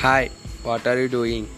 Hi, what are you doing?